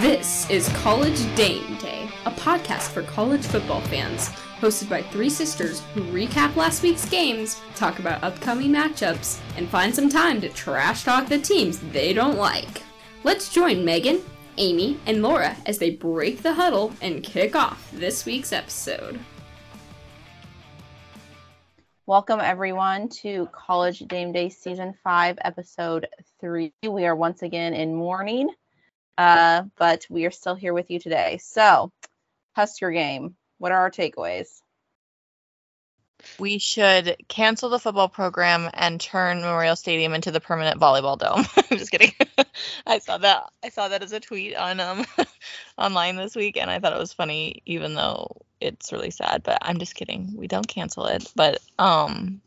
This is College Dame Day, a podcast for college football fans, hosted by three sisters who recap last week's games, talk about upcoming matchups, and find some time to trash talk the teams they don't like. Let's join Megan, Amy, and Laura as they break the huddle and kick off this week's episode. Welcome, everyone, to College Dame Day Season 5, Episode 3. We are once again in mourning, uh, but we are still here with you today. So, Husker game, what are our takeaways? We should cancel the football program and turn Memorial Stadium into the permanent volleyball dome. I'm just kidding. I saw that. I saw that as a tweet on um online this week, and I thought it was funny, even though it's really sad. But I'm just kidding. We don't cancel it. But um,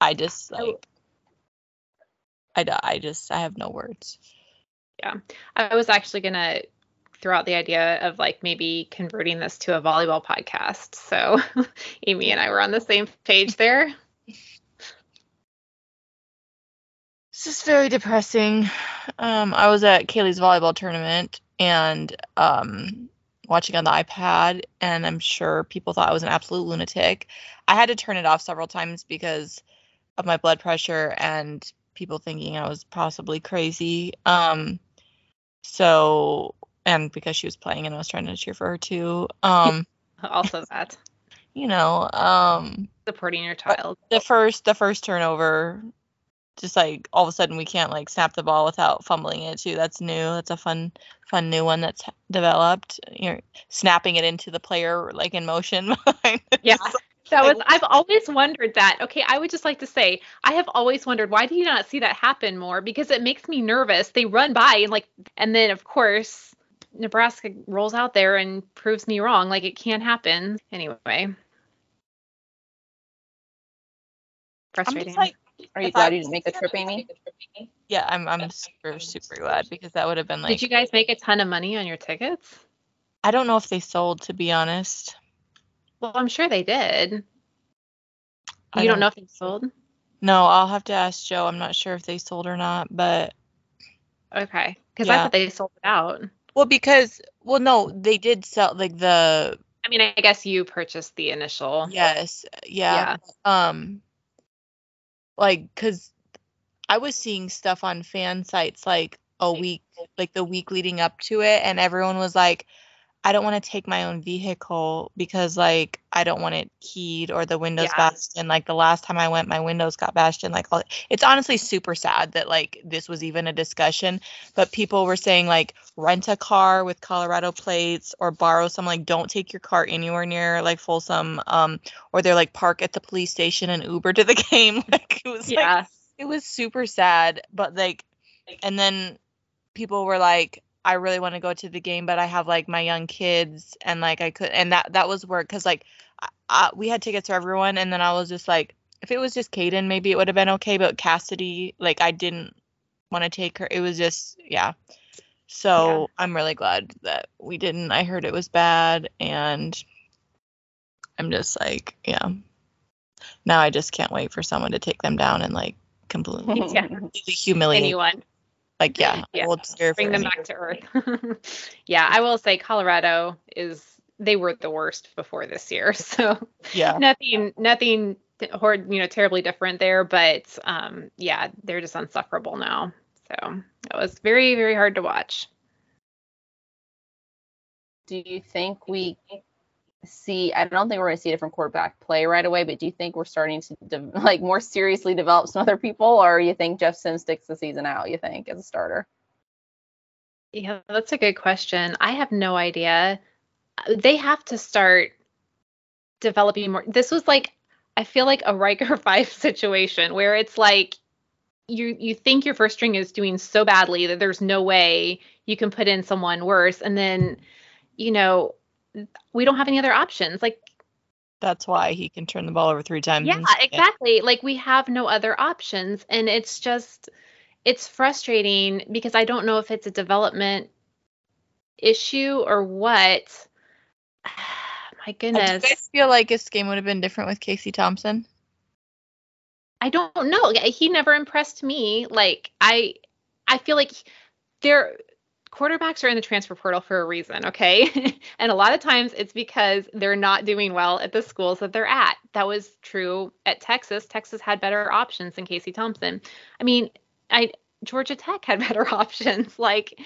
I just like, I I just I have no words. Yeah, I was actually gonna throw out the idea of like maybe converting this to a volleyball podcast. So Amy and I were on the same page there. This is very depressing. Um, I was at Kaylee's volleyball tournament and um, watching on the iPad, and I'm sure people thought I was an absolute lunatic. I had to turn it off several times because of my blood pressure and people thinking I was possibly crazy. Um, so, and because she was playing and I was trying to cheer for her too. Um, also that. You know, um, supporting your child. The first, the first turnover just like all of a sudden we can't like snap the ball without fumbling it too. That's new. That's a fun fun new one that's developed. You're snapping it into the player like in motion. Yeah. That was I've always wondered that. Okay, I would just like to say I have always wondered why do you not see that happen more because it makes me nervous. They run by and like and then of course Nebraska rolls out there and proves me wrong like it can't happen. Anyway. Frustrating. Like, are you glad you didn't make the trip, Amy? Yeah, I'm I'm super super glad because that would have been like. Did you guys make a ton of money on your tickets? I don't know if they sold, to be honest. Well, I'm sure they did. You don't, don't, know if they sold? No, I'll have to ask Joe. I'm not sure if they sold or not, but. Okay, because yeah. I thought they sold it out. Well, because well, no, they did sell like the. I mean, I guess you purchased the initial. Yes. Yeah. yeah. Um like because I was seeing stuff on fan sites like a week, like the week leading up to it, and everyone was like, I don't want to take my own vehicle because like I don't want it keyed or the windows yeah. bashed in. Like the last time I went, my windows got bashed in. Like all, it's honestly super sad that like this was even a discussion. But people were saying like rent a car with Colorado plates or borrow some. Like don't take your car anywhere near like Folsom. Um, or they're like park at the police station and Uber to the game. like it was yeah. like it was super sad. But like, and then people were like I really want to go to the game, but I have like my young kids and like I could, and that that was work because like I, I, we had tickets for everyone, and then I was just like, if it was just Caden, maybe it would have been okay, but Cassidy, like I didn't want to take her. It was just yeah. So yeah. I'm really glad that we didn't. I heard it was bad, and I'm just like yeah. Now I just can't wait for someone to take them down and like completely, yeah. completely humiliate anyone like yeah, yeah. We'll bring them back to earth. yeah, I will say Colorado is they were the worst before this year, so yeah, nothing nothing you know terribly different there, but um yeah, they're just unsufferable now. So it was very very hard to watch. Do you think we see i don't think we're going to see a different quarterback play right away but do you think we're starting to de- like more seriously develop some other people or you think jeff sims sticks the season out you think as a starter? Yeah that's a good question. I have no idea. They have to start developing more this was like i feel like a riker five situation where it's like you you think your first string is doing so badly that there's no way you can put in someone worse and then you know we don't have any other options. Like that's why he can turn the ball over three times. Yeah, exactly. Like we have no other options and it's just it's frustrating because I don't know if it's a development issue or what. My goodness. Do you guys feel like this game would have been different with Casey Thompson? I don't know. He never impressed me. Like I I feel like there quarterbacks are in the transfer portal for a reason, okay? and a lot of times it's because they're not doing well at the schools that they're at. That was true at Texas. Texas had better options than Casey Thompson. I mean, I Georgia Tech had better options. Like,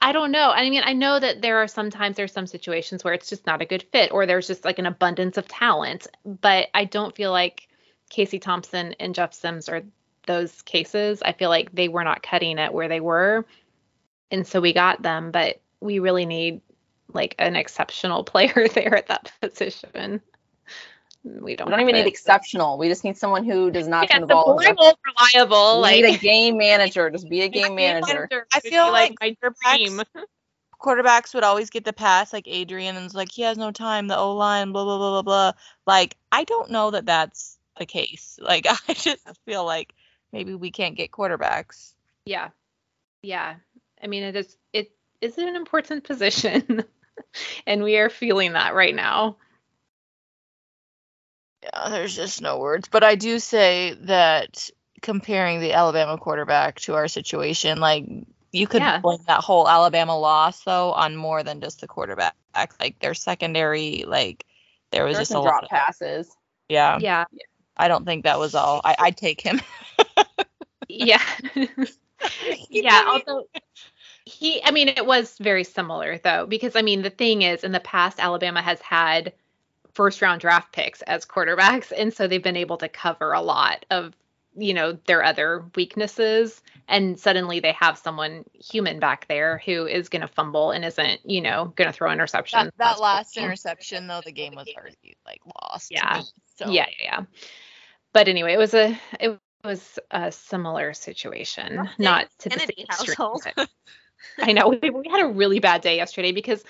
I don't know. I mean, I know that there are sometimes there's some situations where it's just not a good fit or there's just like an abundance of talent, but I don't feel like Casey Thompson and Jeff Sims are those cases. I feel like they were not cutting it where they were. And so we got them, but we really need like an exceptional player there at that position. We don't. We don't even it, need exceptional. We just need someone who does not yeah, turn the ball over. reliable, reliable. We like need a game manager. Just be a game manager. I feel like, my quarterbacks- quarterbacks would always get the pass, like Adrian, and it's like he has no time. The O line, blah blah blah blah blah. Like I don't know that that's the case. Like I just feel like maybe we can't get quarterbacks. Yeah. Yeah. I mean, it is it is an important position. and we are feeling that right now. Yeah, there's just no words. But I do say that comparing the Alabama quarterback to our situation, like you could Yeah. blame that whole Alabama loss though on more than just the quarterback. Like their secondary, like there was There's just a some lot. Of, passes. yeah, Yeah. I don't think that was all. I, I'd take him. Yeah. yeah, although he I mean it was very similar though because I mean the thing is in the past Alabama has had first round draft picks as quarterbacks and so they've been able to cover a lot of you know their other weaknesses and suddenly they have someone human back there who is going to fumble and isn't you know going to throw interceptions that, that last game. interception though, the game was already like lost. Yeah. me, so. Yeah, yeah, yeah. But anyway, it was a it was a similar situation, not to the Kennedy extreme, household. But- I know we, we had a really bad day yesterday because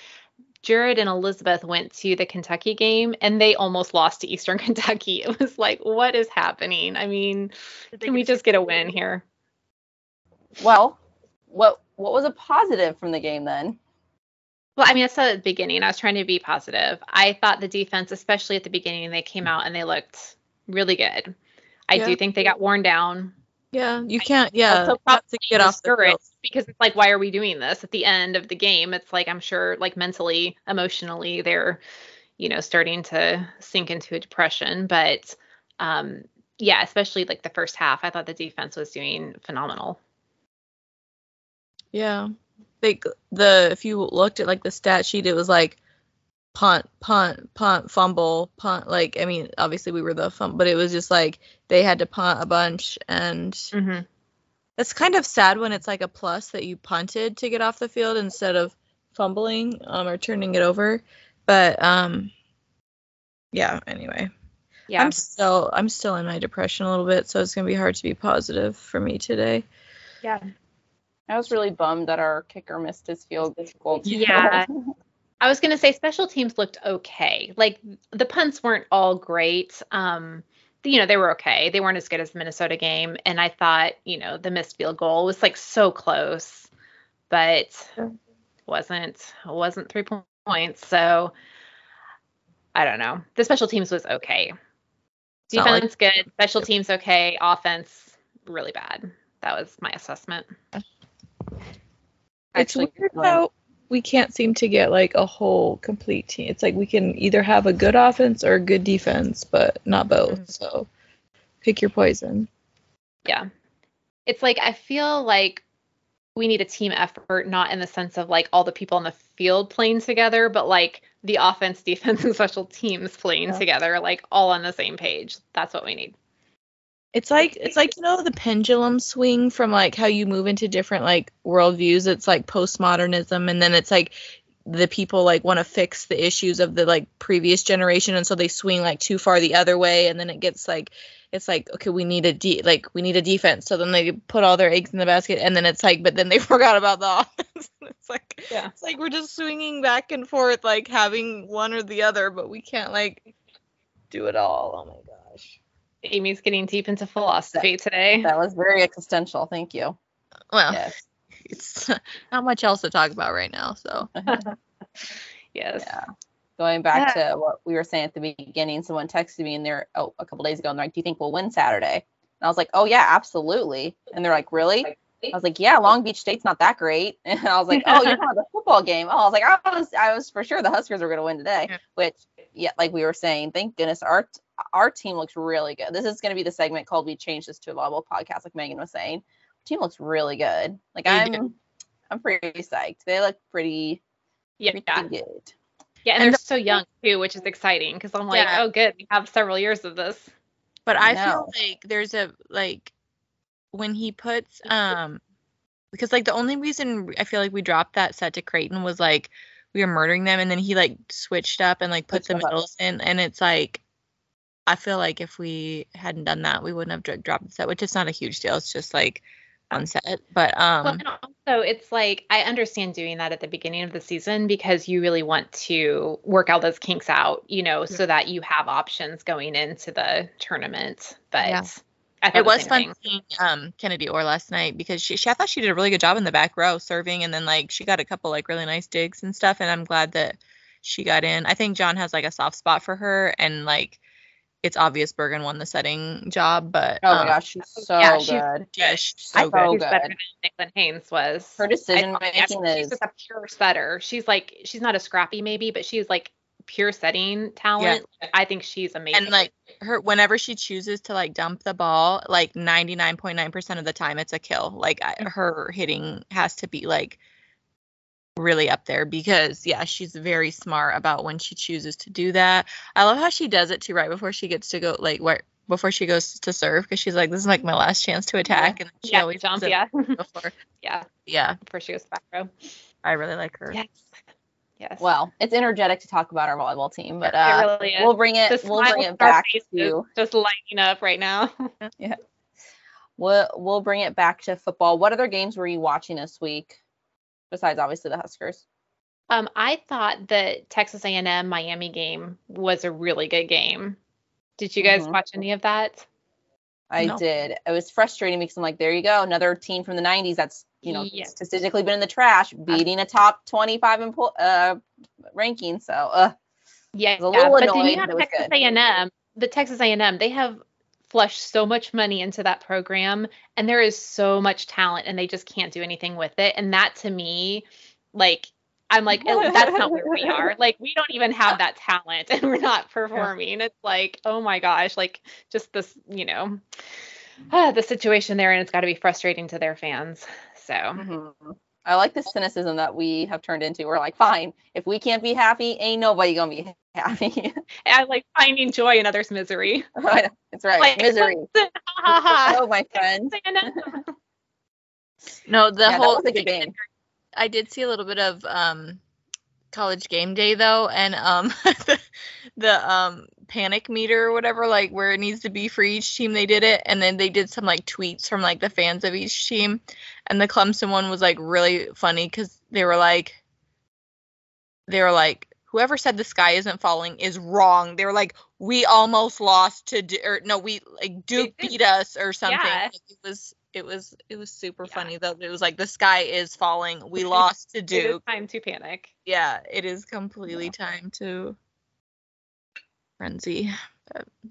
Jared and Elizabeth went to the Kentucky game and they almost lost to Eastern Kentucky. It was like, what is happening? I mean, can we just get a win here? Well, what what was a positive from the game then? Well, I mean, I said at the beginning, I was trying to be positive. I thought the defense, especially at the beginning, they came out and they looked really good. I Yeah. do think they got worn down. Yeah, you can't. Yeah, also not to probably get off the discouraged field. Because it's like why are we doing this at the end of the game it's like i'm sure like mentally emotionally they're you know starting to sink into a depression but um yeah especially like the first half i thought the defense was doing phenomenal Yeah. Like the if you looked at like the stat sheet, it was like punt, punt, punt, fumble, punt. Like I mean, obviously we were the fumble, but it was just like they had to punt a bunch, and mm-hmm. It's kind of sad when it's like a plus that you punted to get off the field instead of fumbling um, or turning it over. But um, yeah. Anyway, yeah I'm still I'm still in my depression a little bit, so it's gonna be hard to be positive for me today. yeah I was really bummed that our kicker missed his field goal. Yeah. I was gonna say special teams looked okay. Like the punts weren't all great. Um, you know, they were okay. They weren't as good as the Minnesota game. And I thought, you know, the missed field goal was like so close, but Yeah. wasn't wasn't three points. So I don't know. The special teams was okay. It's not like- Defense good. Special teams okay. Offense really bad. That was my assessment. Actually, it's weird going- how we can't seem to get like a whole complete team. It's like we can either have a good offense or a good defense, but not both. Mhm. So pick your poison. Yeah. It's like I feel like we need a team effort, not in the sense of like all the people on the field playing together, but like the offense, defense, and special teams playing Yeah. together, like all on the same page. That's what we need. It's like it's like you know the pendulum swing from like how you move into different like worldviews. It's like postmodernism, and then it's like the people like want to fix the issues of the like previous generation, and so they swing like too far the other way, and then it gets like it's like okay, we need a de- like we need a defense, so then they put all their eggs in the basket, and then it's like but then they forgot about the offense. it's like Yeah. it's like we're just swinging back and forth, like having one or the other, but we can't like do it all. Oh my gosh. Amy's getting deep into philosophy today. That was very existential. Thank you. Well, Yes. it's not much else to talk about right now. So Yes. Yeah. Going back to what we were saying at the beginning, someone texted me and they're oh, a couple days ago and they're like, "Do you think we'll win Saturday?" And I was like, "Oh yeah, absolutely." And they're like, "Really?" I was like, yeah, Long Beach State's not that great. And I was like, oh, you're talking about the football game. Oh, I was like, I was, I was for sure the Huskers were going to win today. Yeah. Which, yeah, like we were saying, thank goodness our our team looks really good. This is going to be the segment called "We Changed This to a Volleyball Podcast," like Megan was saying. Team looks really good. Like They I'm, do. I'm pretty psyched. They look pretty, Yeah, pretty yeah, good. yeah, and, And they're so young too, which is exciting because I'm like, Yeah. oh, good, we have several years of this. But I No. feel like there's a like when he puts um because like the only reason I feel like we dropped that set to Creighton was like we were murdering them and then he like switched up and like put Switched the them up. in and it's like I feel like if we hadn't done that we wouldn't have dro- dropped the set which is not a huge deal it's just like on set but well, um and also it's like I understand doing that at the beginning of the season because you really want to work all those kinks out, you know, so that you have options going into the tournament. But Yeah. It was fun thing. seeing um Kennedi Orr last night because she, she I thought she did a really good job in the back row serving and then like she got a couple like really nice digs and stuff and I'm glad that she got in. I think John has like a soft spot for her and like it's obvious Bergen won the setting job, but Oh my um, gosh, she's so yeah, she's- good. yeah, she's I so thought- good. She's better than Nicklin Hames was. Her decision thought- yeah, making she's is just a pure setter. She's like she's not a scrappy maybe, but she's like pure setting talent. I think she's amazing. And like her whenever she chooses to like dump the ball, like 99.9% of the time it's a kill. Like I, her hitting has to be like really up there because yeah, she's very smart about when she chooses to do that. I love how she does it too right before she gets to go like where before she goes to serve because she's like this is like my last chance to attack and she yeah, always jump, does it yeah. before. yeah. Yeah, Before she goes to back row. I really like her. Yes. Yes. well, it's energetic to talk about our volleyball team, but it uh, really is. we'll bring it. The We'll bring it back faces to just lighting up right now. Yeah. We'll we'll bring it back to football. What other games were you watching this week, besides obviously the Huskers? Um, I thought the Texas A&M Miami game was a really good game. Did you guys Mhm. watch any of that? I No. did. It was frustrating because I'm like, there you go, another team from the '90s that's you know Yeah. statistically been in the trash, beating a top 25 in uh, ranking. So, uh, Yeah, was a little but then you have but Texas good. A&M. The Texas A&M, they have flushed so much money into that program, and there is so much talent, and they just can't do anything with it. And that to me, like, I'm like, "Oh, that's not where we are. Like, we don't even have that talent, and we're not performing. It's like, oh my gosh, like just this, you know, uh, the situation there, and it's got to be frustrating to their fans. So. mhm. I like the cynicism that we have turned into. We're like, fine, if we can't be happy, ain't nobody gonna be happy. I like finding joy in others' misery. that's right, Like, misery. ha ha ha. Oh, my friend. No, the yeah, whole that was a good game. I did see a little bit of um college game day though and um the, the um panic meter or whatever like where it needs to be for each team they did it and then they did some like tweets from like the fans of each team and the Clemson one was like really funny cuz they were like they were like whoever said the sky isn't falling is wrong. They were like we almost lost to Du- or no we like Duke beat us or something. Yeah. It was it was it was super Yeah. funny though. It was like the sky is falling. We lost to It is Duke. time to panic. yeah, it is completely time to frenzy.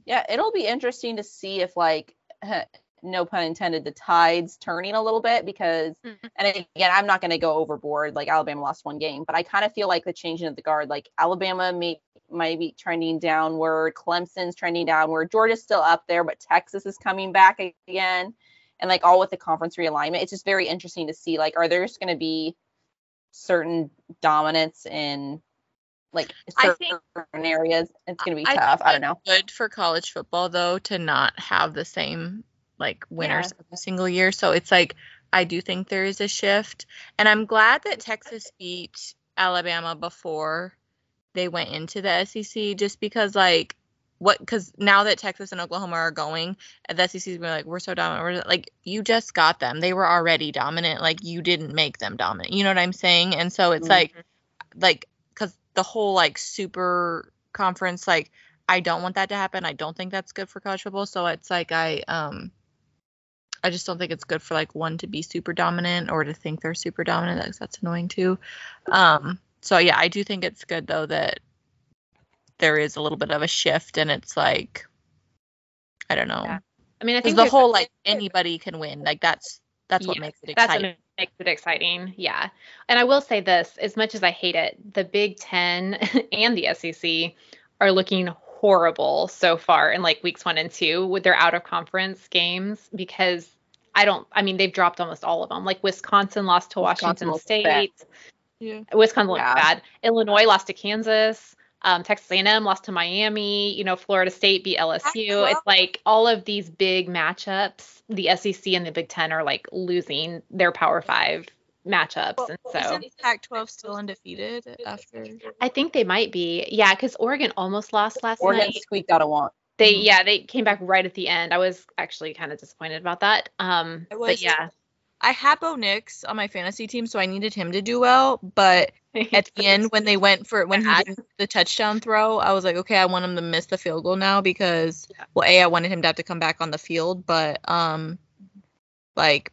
Yeah, it'll be interesting to see if like no pun intended the tides turning a little bit because Mhm. and again I'm not going to go overboard like Alabama lost one game but I kind of feel like the changing of the guard like Alabama may might be trending downward Clemson's trending downward Georgia's still up there but Texas is coming back again and like all with the conference realignment it's just very interesting to see like are there just going to be certain dominance in like I certain think- areas it's going to be I tough. I don't know. Good for college football though to not have the same like winners every single year. So it's like I do think there is a shift, and I'm glad that Texas beat Alabama before they went into the SEC, just because like what because now that Texas and Oklahoma are going, the SEC's been like we're so dominant, we're like you just got them, they were already dominant, like you didn't make them dominant, you know what I'm saying? And so it's Mhm. like like the whole like super conference like I don't want that to happen. I don't think that's good for college football. So it's like I um I just don't think it's good for like one to be super dominant or to think they're super dominant. That's that's annoying too. Um so yeah, I do think it's good though that there is a little bit of a shift and it's like I don't know. Yeah. I mean, I think the whole like anybody can win. Like that's That's what Yeah, makes it exciting. What makes it exciting. Yeah. And I will say this as much as I hate it, the Big Ten and the SEC are looking horrible so far in like weeks one and two with their out of conference games because I don't, I mean, they've dropped almost all of them. Like Wisconsin lost to Wisconsin Washington looks State. yeah. Wisconsin looked Yeah. bad. Illinois lost to Kansas. Um, Texas A&M lost to Miami. You know, Florida State beat LSU. It's like all of these big matchups. The SEC and the Big Ten are like losing their Power Five matchups, and so Isn't Pac-12 still undefeated after? I think they might be. Yeah, because Oregon almost lost last week. Oregon night. squeaked out a want. They Mhm. yeah they came back right at the end. I was actually kind of disappointed about that. Um, I but was- yeah. I had Bo Nix on my fantasy team, so I needed him to do well. But at the end, when they went for when he did the touchdown throw, I was like, okay, I want him to miss the field goal now because, well, a I wanted him to have to come back on the field, but um, like,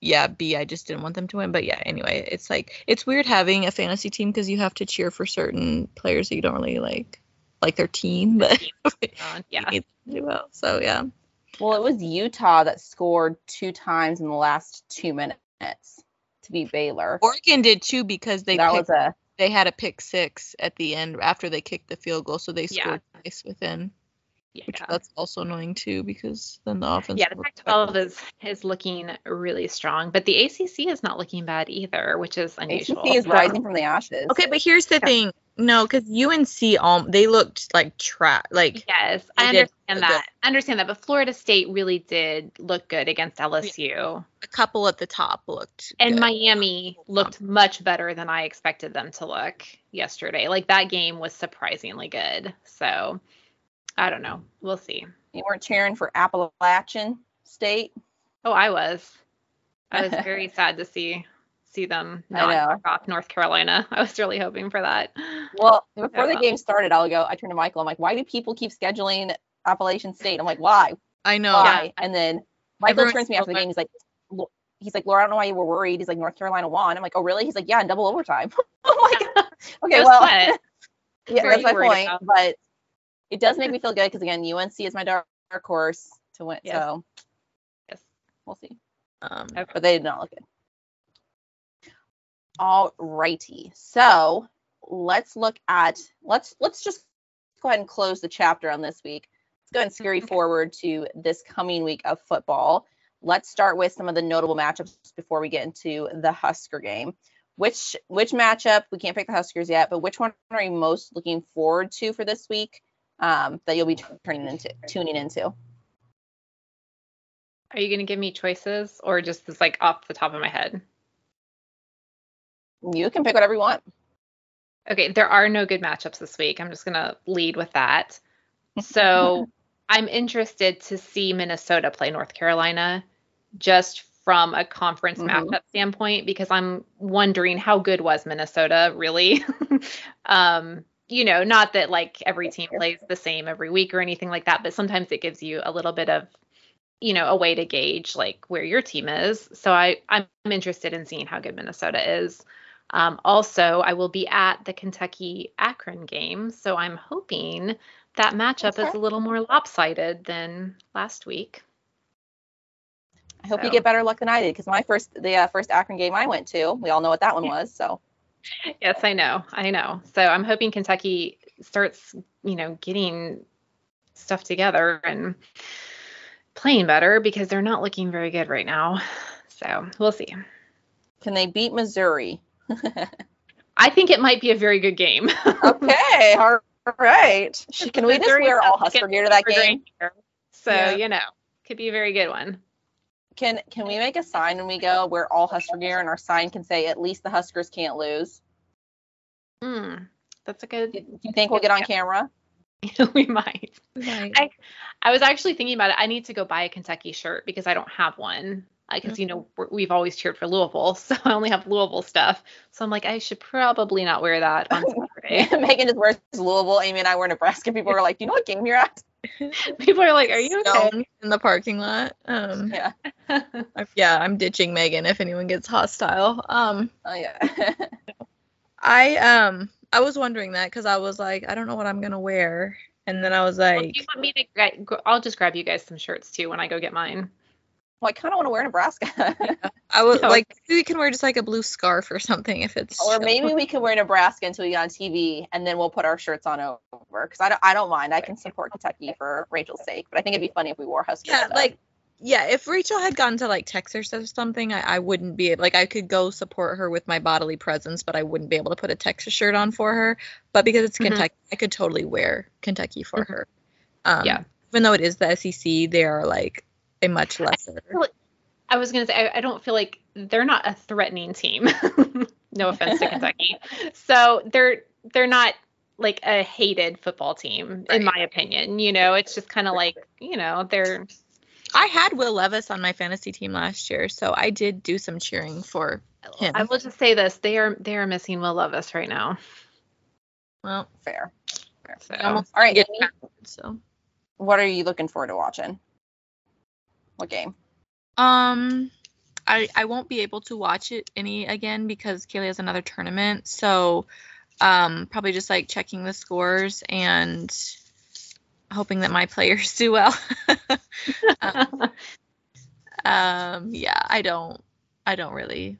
yeah, b I just didn't want them to win. But yeah, anyway, it's like it's weird having a fantasy team because you have to cheer for certain players that you don't really like, like their team, but yeah. you need them to do well. So yeah, Well, it was Utah that scored two times in the last two minutes to beat Baylor. Oregon did too because they that picked, was a they had a pick six at the end after they kicked the field goal, so they Yeah. scored twice within. Yeah. Which that's also annoying too because then the offense. Yeah, the Pac-12 is is looking really strong, but the ACC is not looking bad either, which is unusual. ACC is rising from the ashes. Okay, but here's the Yeah. thing. No, because UNC um they looked like trap like Yes, I understand good. that. I understand that, but Florida State really did look good against LSU, a couple at the top looked. and good. Miami looked much better than I expected them to look yesterday. Like that game was surprisingly good. So I don't know. We'll see. you weren't cheering for Appalachian State. Oh, I was. I was very sad to see see them I not know. knock off North Carolina. I was really hoping for that. Well, before the game started, I'll go. I turned to Michael. I'm like, why do people keep scheduling Appalachian State? I'm like, why? I know. Why? And then Michael Everyone's turns to me after the game. He's like, he's like, Laura, I don't know why you were worried. He's like, North Carolina won. I'm like, oh really? He's like, yeah, in double overtime. I'm like, okay, well, sweat. yeah, What that's my point. about? But it does make me feel good because again, UNC is my dark dark horse to win. Yes. So Yes. we'll see. Um, Okay. But they did not look good. All righty. So let's look at let's let's just go ahead and close the chapter on this week. Let's go ahead and scurry Okay. forward to this coming week of football. Let's start with some of the notable matchups before we get into the Husker game. Which which matchup we can't pick the Huskers yet, but which one are you most looking forward to for this week um, that you'll be turning into tuning into? Are you going to give me choices or just this like off the top of my head? You can pick whatever you want. Okay, there are no good matchups this week. I'm just going to lead with that. So I'm interested to see Minnesota play North Carolina just from a conference Mhm. matchup standpoint because I'm wondering how good was Minnesota really? um, you know, not that like every team plays the same every week or anything like that, but sometimes it gives you a little bit of you know, a way to gauge like where your team is. So I I'm interested in seeing how good Minnesota is. Um, also, I will be at the Kentucky Akron game, so I'm hoping that matchup is a little more lopsided than last week. I hope you get better luck than I did because my first the uh, first Akron game I went to, we all know what that one was. So Yes, I know, I know. So I'm hoping Kentucky starts, you know, getting stuff together and playing better because they're not looking very good right now. So we'll see. can they beat Missouri? I think it might be a very good game. okay, all right. Can we just Missouri wear all Husker gear to that game? great year. So Yeah. you know, could be a very good one. Can can we make a sign when we go wear all Husker gear and our sign can say at least the Huskers can't lose? Hmm, that's a good. do you think we'll get on camera? we might. Right. I I was actually thinking about it. I need to go buy a Kentucky shirt because I don't have one. Because you know we're, we've always cheered for Louisville, so I only have Louisville stuff. So I'm like, I should probably not wear that on Saturday. Megan just wears Louisville. Amy and I wear Nebraska. People are like, do you know what game you're at? People are like, Are you okay? Stones in the parking lot. Um, Yeah. I- yeah, I'm ditching Megan if anyone gets hostile. Um, Oh yeah. I um, I was wondering that because I was like, I don't know what I'm gonna wear, and then I was Well, like, do you want me to? I'll just grab you guys some shirts too when I go get mine. Well, I kind of want to wear Nebraska. I would No. like maybe we can wear just like a blue scarf or something if it's or maybe we can wear Nebraska until we get on TV, and then we'll put our shirts on over. Because I don't, I don't mind. I can support Kentucky for Rachel's sake, but I think it'd be funny if we wore Husker. yeah stuff. like yeah if rachel had gone to like texas or something I, I wouldn't be like i could go support her with my bodily presence but i wouldn't be able to put a texas shirt on for her but because it's Mhm. kentucky i could totally wear kentucky for Mhm. her um Yeah. even though it is the sec they are like a much lesser I was gonna say I, I don't feel like they're not a threatening team. no offense to Kentucky. So they're they're not like a hated football team, in my opinion. You know, it's just kind of like you know they're i had will levis on my fantasy team last year so i did do some cheering for him I will just say this: they are they are missing Will Levis right now. well fair. So almost All right, get so what are you looking forward to watching? What game? Um, I I won't be able to watch it any again because Kaylee has another tournament. So, um, probably just like checking the scores and hoping that my players do well. um, um, yeah, I don't, I don't really,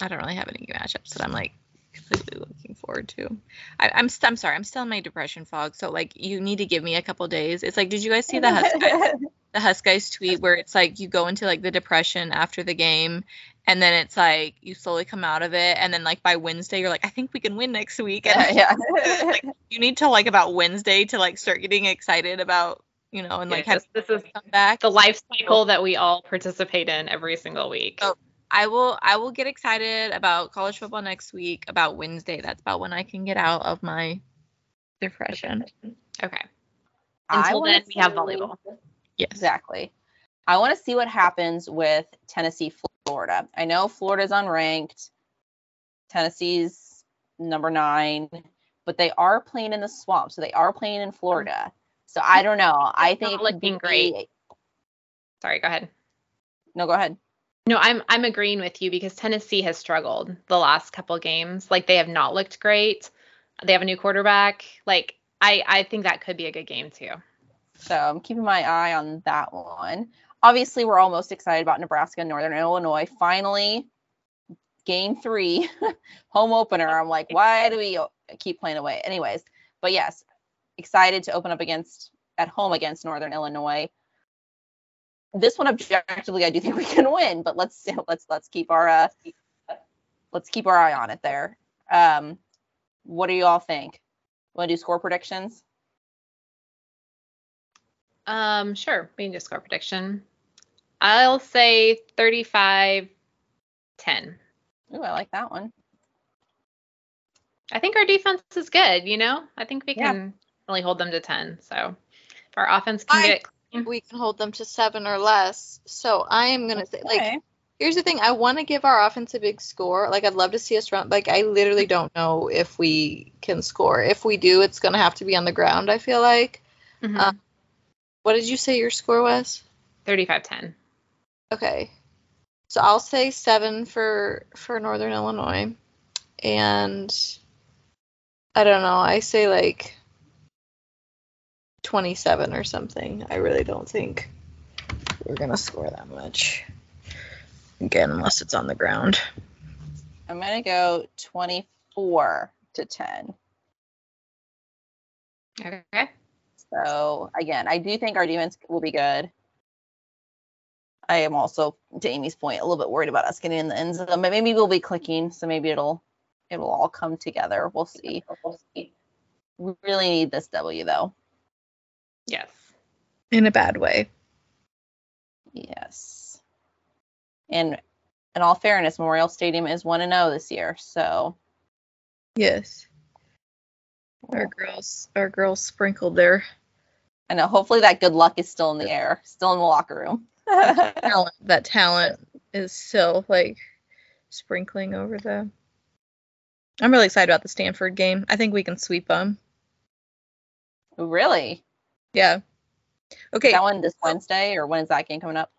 I don't really have any matchups that I'm like completely looking forward to. I, I'm st- I'm sorry, I'm still in my depression fog. So like, you need to give me a couple days. It's like, did you guys see the Huskies? the Huskies tweet where it's like you go into like the depression after the game and then it's like you slowly come out of it and then like by Wednesday you're like I think we can win next week and yeah, yeah. like you need to like about Wednesday to like start getting excited about you know and like have Yes, this is come back. the life cycle that we all participate in every single week. Oh. I will I will get excited about college football next week about Wednesday. That's about when I can get out of my depression. Okay. Until wanna then, we have volleyball. Yes. Exactly. I want to see what happens with Tennessee, Florida. I know Florida's unranked. Tennessee's number nine, but they are playing in the swamp, so they are playing in Florida. So I don't know. I think not it could looking be- great. Sorry, go ahead. No, go ahead. No, I'm I'm agreeing with you because Tennessee has struggled the last couple games. Like they have not looked great. They have a new quarterback. Like I I think that could be a good game too. So I'm keeping my eye on that one. Obviously, we're all most excited about Nebraska and Northern Illinois. Finally, game three, home opener. I'm like, why do we keep playing away? Anyways, but yes, excited to open up against at home against Northern Illinois. This one objectively, I do think we can win, but let's let's let's keep our uh, let's keep our eye on it there. Um, what do you all think? Want to do score predictions? Um, sure. We can do score prediction. I'll say 35 10. Ooh, I like that one. I think our defense is good, you know? I think we Yeah. can really hold them to 10. So if our offense can I- get We can hold them to seven or less. So I am gonna say like Here's the thing. I want to give our offense a big score. Like, I'd love to see us run. Like, I literally don't know if we can score. If we do, it's going to have to be on the ground, I feel like. Mhm. Uh, What did you say your score was? 35 10. Okay. So I'll say seven for for Northern Illinois. And I don't know. I say like 27 or something. I really don't think we're going to score that much. Again, unless it's on the ground. I'm gonna go 24 to 10. Okay. So again, I do think our defense will be good. I am also, to Amy's point, a little bit worried about us getting in the end zone, but maybe we'll be clicking, so maybe it'll it'll all come together. We'll see. We'll see. We really need this W though. Yes. In a bad way. Yes. And in all fairness, Memorial Stadium is one and zero this year, so Yes. Our girls our girls sprinkled there. I know. Hopefully, that good luck is still in the air, still in the locker room. talent that talent is still like sprinkling over the I'm really excited about the Stanford game. I think we can sweep them. really? Yeah. Okay. That one this Wednesday, or when is that game coming up?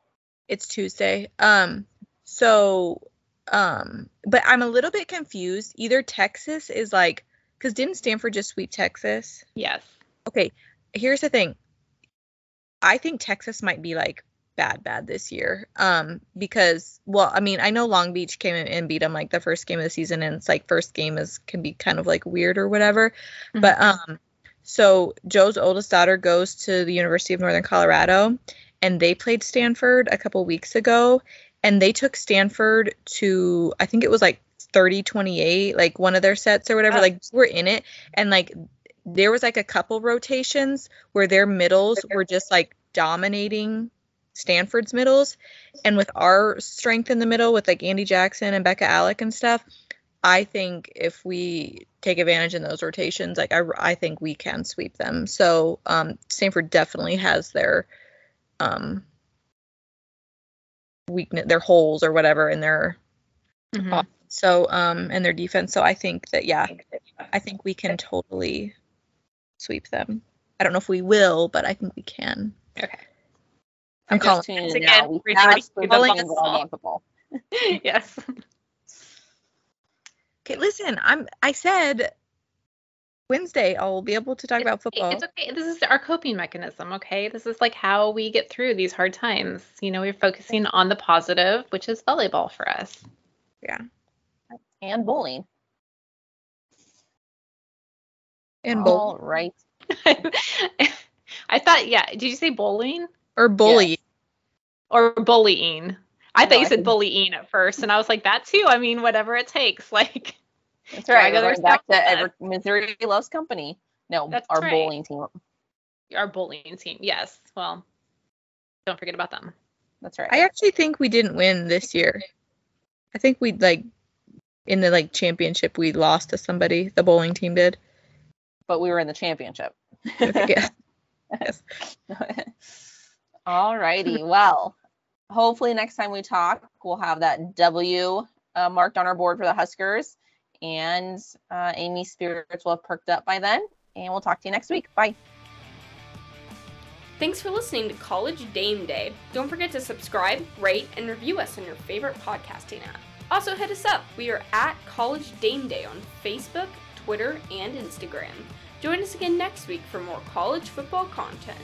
It's Tuesday. Um so um but I'm a little bit confused. Either Texas is like cuz didn't Stanford just sweep Texas? Yes. Okay, here's the thing. I think Texas might be like bad, bad this year. Um, because well, I mean, I know Long Beach came in and beat them like the first game of the season, and it's like first game is can be kind of like weird or whatever. Mm-hmm. But um, so Joe's oldest daughter goes to the University of Northern Colorado, and they played Stanford a couple weeks ago, and they took Stanford to I think it was like 30 28 like one of their sets or whatever oh. like we're in it. And like there was like a couple rotations where their middles were just like dominating Stanford's middles. And with our strength in the middle, with like Andi Jackson and Bekka Allick and stuff, I think if we take advantage in those rotations, like I, I think we can sweep them. So um, Stanford definitely has their um, weakness, their holes or whatever in their mm-hmm. so um in their defense. So I think that yeah, I think we can totally sweep them. I don't know if we will, but I think we can. Okay. I'm calling it now. We have football. yes. Okay, listen, I'm I said Wednesday I'll be able to talk it's, about football. It's okay. This is our coping mechanism, okay? This is like how we get through these hard times. You know, we're focusing on the positive, which is volleyball for us. Yeah. And bowling. And bowl. right. I thought, yeah. Did you say bowling? Or bully. Yes. Or bullying. I no, thought you I said bullying at first, and I was like, that too. I mean, whatever it takes. Like, that's right. We're going back to Ever- Missouri loves company. No, that's our right. bowling team. Our bowling team. Yes. Well, don't forget about them. That's right. I actually think we didn't win this year. I think we like in the like championship we lost to somebody. The bowling team did. But we were in the championship. yeah. yes. All righty. Well, hopefully next time we talk, we'll have that W uh, marked on our board for the Huskers, and uh, Amy's spirits will have perked up by then. And we'll talk to you next week. Bye. Thanks for listening to College Dame Day. Don't forget to subscribe, rate, and review us on your favorite podcasting app. Also, hit us up. We are at College Dame Day on Facebook, Twitter, and Instagram. Join us again next week for more college football content.